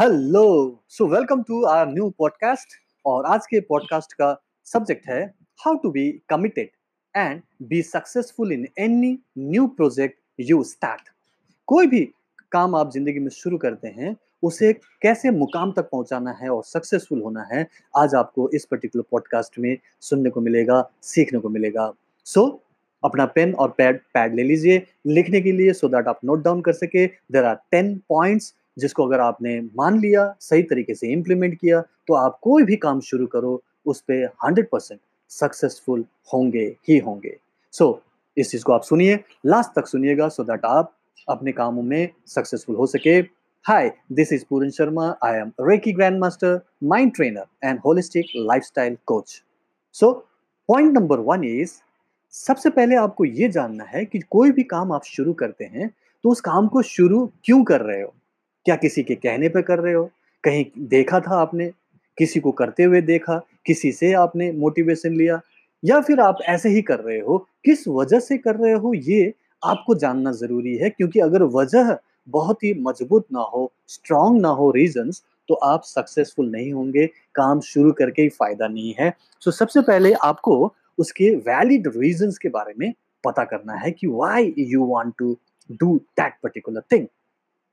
Hello so welcome to our new podcast और आज के पॉडकास्ट का सब्जेक्ट है how to be committed and be successful in any new project you start कोई भी काम आप ज़िंदगी में शुरू करते हैं उसे कैसे मुकाम तक पहुंचाना है और सक्सेसफुल होना है आज आपको इस पर्टिकुलर पॉडकास्ट में सुनने को मिलेगा सीखने को मिलेगा। सो so, अपना पेन और पैड पैड ले लीजिए लिखने के लिए सो so दैट आप नोट डाउन कर सके। देर आर टेन पॉइंट्स जिसको अगर आपने मान लिया सही तरीके से इम्प्लीमेंट किया तो आप कोई भी काम शुरू करो उस पर हंड्रेड परसेंट सक्सेसफुल होंगे ही होंगे। सो so, इस चीज़ को आप सुनिए लास्ट तक सुनिएगा सो दैट आप अपने कामों में सक्सेसफुल हो सके। Hi this is Puran Sharma I am reiki grand master mind trainer and holistic lifestyle coach so point number one is सबसे पहले आपको ये जानना है कि कोई भी काम आप शुरू करते हैं तो उस काम को शुरू क्यों कर रहे हो? क्या किसी के कहने पर कर रहे हो? कहीं देखा था आपने? किसी को करते हुए देखा? किसी से आपने मोटिवेशन लिया? या फिर आप ऐसे ही कर रहे हो? किस वजह से कर रहे हो? ये आपको जानना ज़रूरी है क्योंकि अगर वजह बहुत ही मज़बूत ना हो स्ट्रांग ना हो रीजंस तो आप सक्सेसफुल नहीं होंगे काम शुरू करके ही फ़ायदा नहीं है। सो so, सबसे पहले आपको उसके वैलिड रीजंस के बारे में पता करना है कि why you want to do that particular thing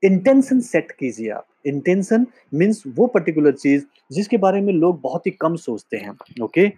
intention set कीजिए आप। इंटेंशन मीन्स वो पर्टिकुलर चीज़ जिसके बारे में लोग बहुत ही कम सोचते हैं ओके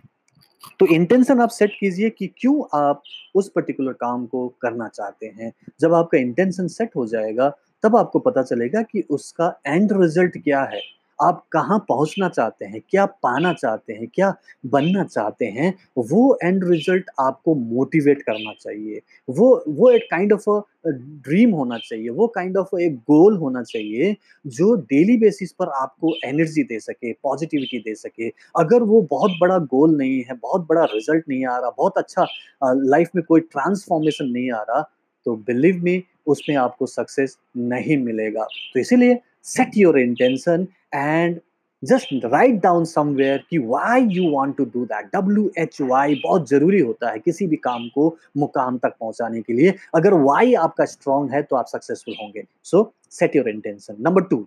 तो इंटेंशन आप सेट कीजिए कि क्यों आप उस पर्टिकुलर काम को करना चाहते हैं। जब आपका इंटेंशन सेट हो जाएगा, तब आपको पता चलेगा कि उसका एंड रिज़ल्ट क्या है। आप कहाँ पहुँचना चाहते हैं, क्या पाना चाहते हैं, क्या बनना चाहते हैं, वो एंड रिज़ल्ट आपको मोटिवेट करना चाहिए। वो वो एक काइंड ऑफ़ ड्रीम होना चाहिए, वो काइंड ऑफ़ एक गोल होना चाहिए जो डेली बेसिस पर आपको एनर्जी दे सके पॉजिटिविटी दे सके। अगर वो बहुत बड़ा गोल नहीं है, बहुत बड़ा रिज़ल्ट नहीं आ रहा, बहुत अच्छा लाइफ में कोई ट्रांसफॉर्मेशन नहीं आ रहा तो बिलीव मी उसमें आपको सक्सेस नहीं मिलेगा। तो इसीलिए set your intention and just write down somewhere कि why you want to do that W H Y बहुत ज़रूरी होता है किसी भी काम को मुकाम तक पहुँचाने के लिए। अगर वाई आपका स्ट्रांग है तो आप सक्सेसफुल होंगे। So set your intention number two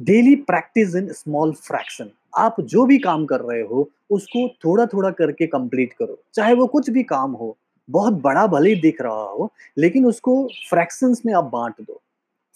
daily practice in small fraction आप जो भी काम कर रहे हो, उसको थोड़ा थोड़ा करके कंप्लीट करो। चाहे वो कुछ भी काम हो, बहुत बड़ा भले ही दिख रहा हो, लेकिन उसको फ्रैक्शंस में आप बांट दो।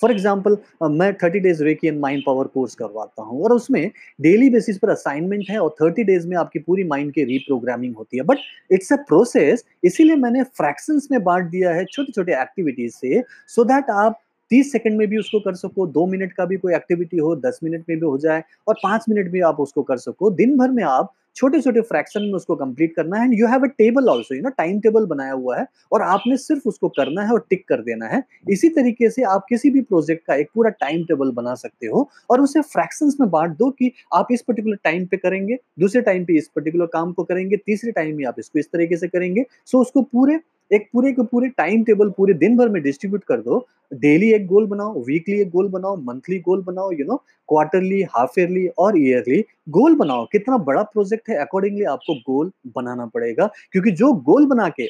फॉर एग्ज़ाम्पल मैं thirty days reiki and mind power course करवाता हूँ और उसमें डेली बेसिस पर असाइनमेंट है और थर्टी डेज़ में आपकी पूरी माइंड की रीप्रोग्रामिंग होती है। बट इट्स अ प्रोसेस इसीलिए मैंने फ्रैक्शंस में बांट दिया है छोटे छोटे एक्टिविटीज़ से सो so दैट आप तीस सेकंड में भी उसको कर सको, दो मिनट का भी कोई एक्टिविटी हो, दस मिनट में भी हो जाए और पाँच मिनट में आप उसको कर सको। दिन भर में आप छोटे छोटे फ्रैक्शन में उसको कंप्लीट करना है and you have a table also you know time table बनाया हुआ है और आपने सिर्फ़ उसको करना है और टिक कर देना है। इसी तरीके से आप किसी भी प्रोजेक्ट का एक पूरा टाइम टेबल बना सकते हो और उसे फ्रैक्शंस में बांट दो कि आप इस पर्टिकुलर टाइम पे करेंगे, दूसरे टाइम पे इस पर्टिकुलर काम को करेंगे, तीसरे टाइम में आप इसको इस तरीके से करेंगे। सो उसको पूरे एक पूरे के पूरे टाइम टेबल पूरे दिन भर में डिस्ट्रीब्यूट कर दो। डेली एक गोल बनाओ वीकली एक गोल बनाओ मंथली गोल बनाओ you know quarterly half yearly और ईयरली गोल बनाओ। कितना बड़ा प्रोजेक्ट है अकॉर्डिंगली आपको गोल बनाना पड़ेगा। क्योंकि जो गोल बना के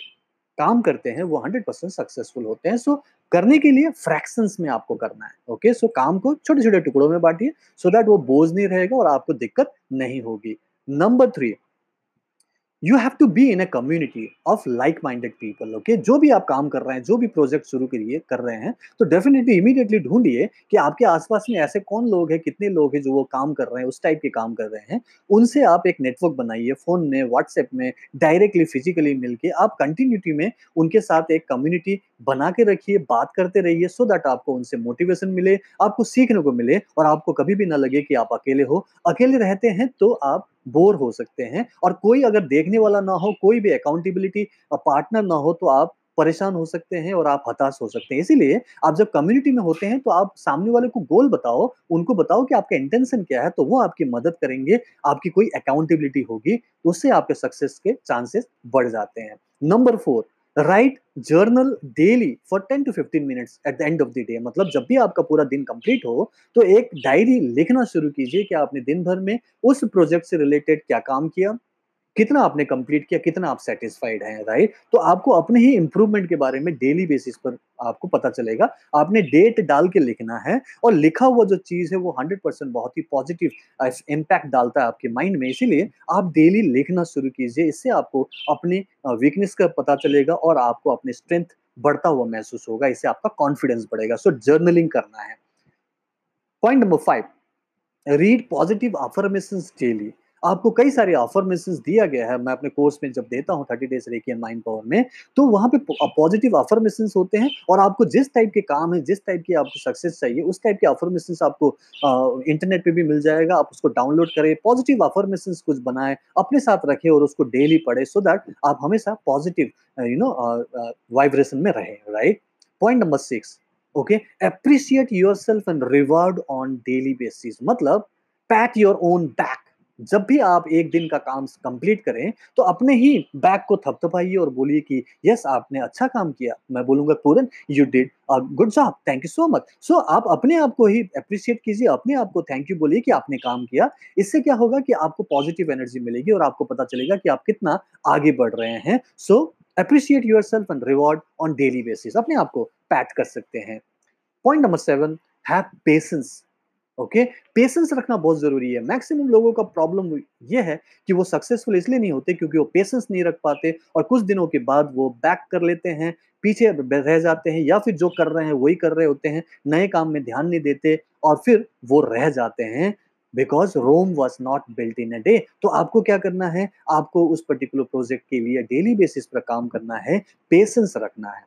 काम करते हैं वो हंड्रेड परसेंट सक्सेसफुल होते हैं। सो so, करने के लिए फ्रैक्शंस में आपको करना है ओके okay? सो so, काम को छोटे छोटे टुकड़ों में बांटिए सो दैट वो बोझ नहीं रहेगा और आपको दिक्कत नहीं होगी। Number three you have to be in a community of like minded people okay जो भी आप काम कर रहे हैं, जो भी प्रोजेक्ट शुरू करिए कर रहे हैं तो डेफिनेटली इमीडिएटली ढूंढिए कि आपके आसपास में ऐसे कौन लोग हैं, कितने लोग हैं जो वो काम कर रहे हैं, उस टाइप के काम कर रहे हैं। उनसे आप एक नेटवर्क बनाइए फ़ोन में व्हाट्सएप में डायरेक्टली फिजिकली मिलके आप कंटिन्यूटी में उनके साथ एक कम्युनिटी बना के रखिए, बात करते रहिए सो दैट आपको उनसे मोटिवेशन मिले, आपको सीखने को मिले, और आपको कभी भी ना लगे कि आप अकेले हो। अकेले रहते हैं तो आप बोर हो सकते हैं और कोई अगर देखने वाला ना हो, कोई भी अकाउंटेबिलिटी पार्टनर ना हो तो आप परेशान हो सकते हैं और आप हताश हो सकते हैं। इसीलिए आप जब कम्युनिटी में होते हैं तो आप सामने वाले को गोल बताओ, उनको बताओ कि आपका इंटेंशन क्या है तो वो आपकी मदद करेंगे, आपकी कोई अकाउंटेबिलिटी होगी, उससे आपके सक्सेस के चांसेस बढ़ जाते हैं। Number four write journal daily for ten to fifteen minutes at the end of the day मतलब जब भी आपका पूरा दिन कंप्लीट हो तो एक डायरी लिखना शुरू कीजिए कि आपने दिन भर में उस प्रोजेक्ट से रिलेटेड क्या काम किया कितना आपने कंप्लीट किया, कितना आप सेटिस्फाइड हैं राइट तो आपको अपने ही इंप्रूवमेंट के बारे में डेली बेसिस पर आपको पता चलेगा। आपने डेट डाल के लिखना है और लिखा हुआ जो चीज़ है वो हंड्रेड परसेंट बहुत ही पॉजिटिव इम्पैक्ट डालता है आपके माइंड में। इसीलिए आप डेली लिखना शुरू कीजिए, इससे आपको अपनी वीकनेस का पता चलेगा और आपको अपनी स्ट्रेंथ बढ़ता हुआ महसूस होगा, इससे आपका कॉन्फिडेंस बढ़ेगा। सो जर्नलिंग करना है। Point number five read positive affirmation daily आपको कई सारे अफर्मेशन दिया गया है। मैं अपने कोर्स में जब देता हूँ thirty days reiki and mind power में तो वहाँ पे पॉजिटिव अफर्मेशन होते हैं और आपको जिस टाइप के काम है जिस टाइप की आपको सक्सेस चाहिए उस टाइप के अफर्मेशन आपको इंटरनेट पे भी मिल जाएगा। आप उसको डाउनलोड करें पॉजिटिव अफर्मेशन कुछ बनाए अपने साथ रखें और उसको डेली पढ़े सो दैट आप हमेशा पॉजिटिव यू नो वाइब्रेशन में रहे right point number six okay appreciate your self and reward on daily basis मतलब पैट योर ओन बैक जब भी आप एक दिन का काम कंप्लीट करें तो अपने ही बैक को थपथपाइए और बोलिए कि यस आपने अच्छा काम किया। मैं बोलूँगा, Puran you did a good job thank you so much so आप अपने आप को ही अप्रिशिएट कीजिए, अपने आप को थैंक यू बोलिए कि आपने काम किया। इससे क्या होगा कि आपको पॉजिटिव एनर्जी मिलेगी और आपको पता चलेगा कि आप कितना आगे बढ़ रहे हैं। So appreciate your self and reward on daily basis अपने आप को पैट कर सकते हैं। Point number seven have patience okay patience रखना बहुत ज़रूरी है। मैक्सिमम लोगों का प्रॉब्लम ये है कि वो सक्सेसफुल इसलिए नहीं होते क्योंकि वो पेशेंस नहीं रख पाते और कुछ दिनों के बाद वो बैक कर लेते हैं, पीछे रह जाते हैं या फिर जो कर रहे हैं वही कर रहे होते हैं, नए काम में ध्यान नहीं देते और फिर वो रह जाते हैं। Because Rome was not built in a day तो आपको क्या करना है? आपको उस पर्टिकुलर प्रोजेक्ट के लिए डेली बेसिस पर काम करना है पेशेंस रखना है।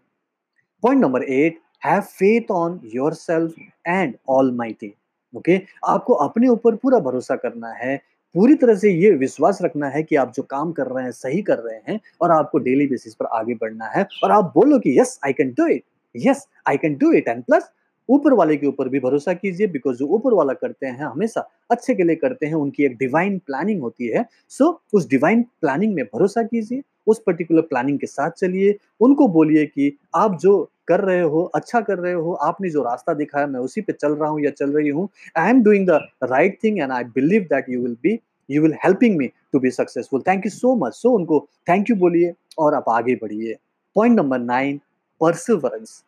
Point number eight have faith on your self and almighty okay? आपको अपने ऊपर पूरा भरोसा करना है पूरी तरह से ये विश्वास रखना है कि आप जो काम कर रहे हैं सही कर रहे हैं और आपको डेली बेसिस पर आगे बढ़ना है और आप बोलो कि yes I can do it yes I can do it and plus ऊपर वाले के ऊपर भी भरोसा कीजिए बिकॉज़ जो ऊपर वाला करते हैं हमेशा अच्छे के लिए करते हैं उनकी एक डिवाइन प्लानिंग होती है। सो so, उस डिवाइन प्लानिंग में भरोसा कीजिए। उस पर्टिकुलर प्लानिंग के साथ चलिए उनको बोलिए कि आप जो कर रहे हो अच्छा कर रहे हो आपने जो रास्ता दिखाया मैं उसी पे चल रहा हूँ या चल रही हूँ। I am doing the right thing and I believe that you will be you will helping me to be successful thank you so much so उनको थैंक यू बोलिए और आप आगे बढ़िए। पॉइंट नंबर नाइन परसिवरेंस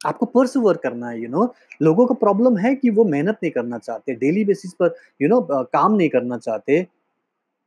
आपको persevere करना है you you know know? लोगों का प्रॉब्लम है कि वो मेहनत नहीं करना चाहते डेली बेसिस पर यू you नो know, काम नहीं करना चाहते।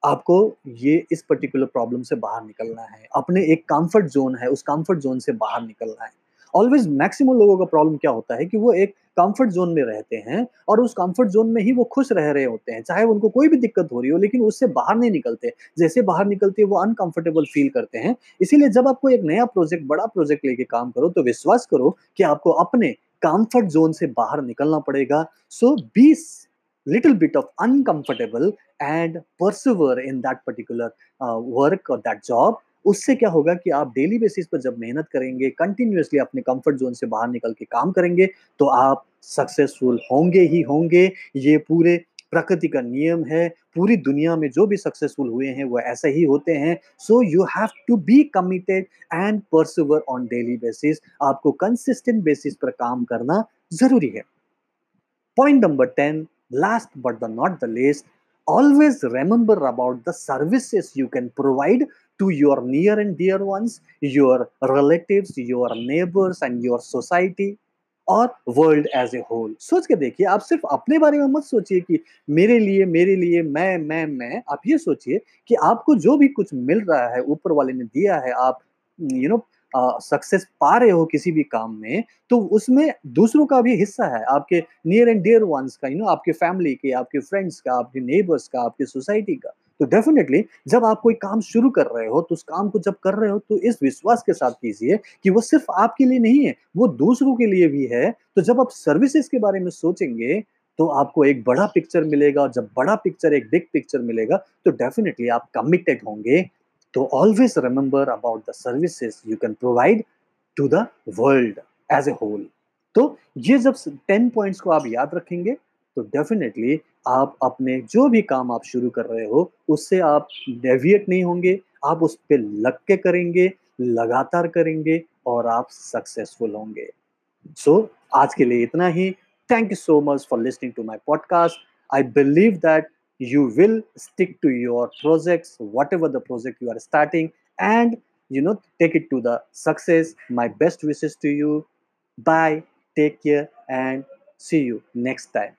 आपको ये इस पर्टिकुलर प्रॉब्लम से बाहर निकलना है। अपने एक कंफर्ट जोन है, उस कंफर्ट जोन से बाहर निकलना है। ऑलवेज मैक्सिमम लोगों का प्रॉब्लम क्या होता है कि वो एक कंफर्ट जोन में रहते हैं और उस कंफर्ट जोन में ही वो खुश रह रहे होते हैं। चाहे उनको कोई भी दिक्कत हो रही हो, लेकिन उससे बाहर नहीं निकलते। जैसे बाहर निकलते वो अनकंफर्टेबल फील करते हैं। इसीलिए जब आपको एक नया प्रोजेक्ट बड़ा प्रोजेक्ट लेके काम करो तो विश्वास करो कि आपको अपने कंफर्ट जोन से बाहर निकलना पड़ेगा। सो बीस little bit of uncomfortable and persevere in that particular uh, work or that job उससे क्या होगा कि आप डेली बेसिस पर जब मेहनत करेंगे कंटिन्यूसली अपने कंफर्ट जोन से बाहर निकल के काम करेंगे तो आप सक्सेसफुल होंगे ही होंगे। ये पूरे प्रकृति का नियम है पूरी दुनिया में जो भी सक्सेसफुल हुए हैं वो ऐसे ही होते हैं। So you have to be committed and persevere on daily basis आपको कंसिस्टेंट बेसिस पर काम करना ज़रूरी है। Point number ten last but the not the least always remember about the services you can provide to your near and dear ones, your relatives, your neighbors, and your society और world as a whole सोच के देखिए आप सिर्फ़ अपने बारे में मत सोचिए कि मेरे लिए मेरे लिए मैं मैं मैं आप ये सोचिए कि आपको जो भी कुछ मिल रहा है ऊपर वाले ने दिया है आप यू नो सक्सेस पा रहे हो किसी भी काम में तो उसमें दूसरों का भी हिस्सा है। आपके नियर एंड डियर वंस का यू नो आपके फैमिली के, आपके फ्रेंड्स का, आपके नेबर्स का, आपके सोसाइटी का। तो डेफिनेटली जब आप कोई काम शुरू कर रहे हो तो उस काम को जब कर रहे हो तो इस विश्वास के साथ कीजिए कि वो सिर्फ़ आपके लिए नहीं है, वो दूसरों के लिए भी है। तो जब आप सर्विसेज़ के बारे में सोचेंगे तो आपको एक बड़ा पिक्चर मिलेगा और जब बड़ा पिक्चर एक बिग पिक्चर मिलेगा तो डेफिनेटली आप कमिटेड होंगे। तो always remember about the services you can provide to the world as a whole तो ये जब टेन पॉइंट्स को आप याद रखेंगे तो डेफिनेटली आप अपने जो भी काम आप शुरू कर रहे हो उससे आप डेविएट नहीं होंगे आप उस पर लग के करेंगे लगातार करेंगे और आप सक्सेसफुल होंगे। सो so, आज के लिए इतना ही। Thank you so much for listening to my podcast I believe that you will stick to your projects whatever the project you are starting and you know take it to the success. My best wishes to you. Bye. Take care and see you next time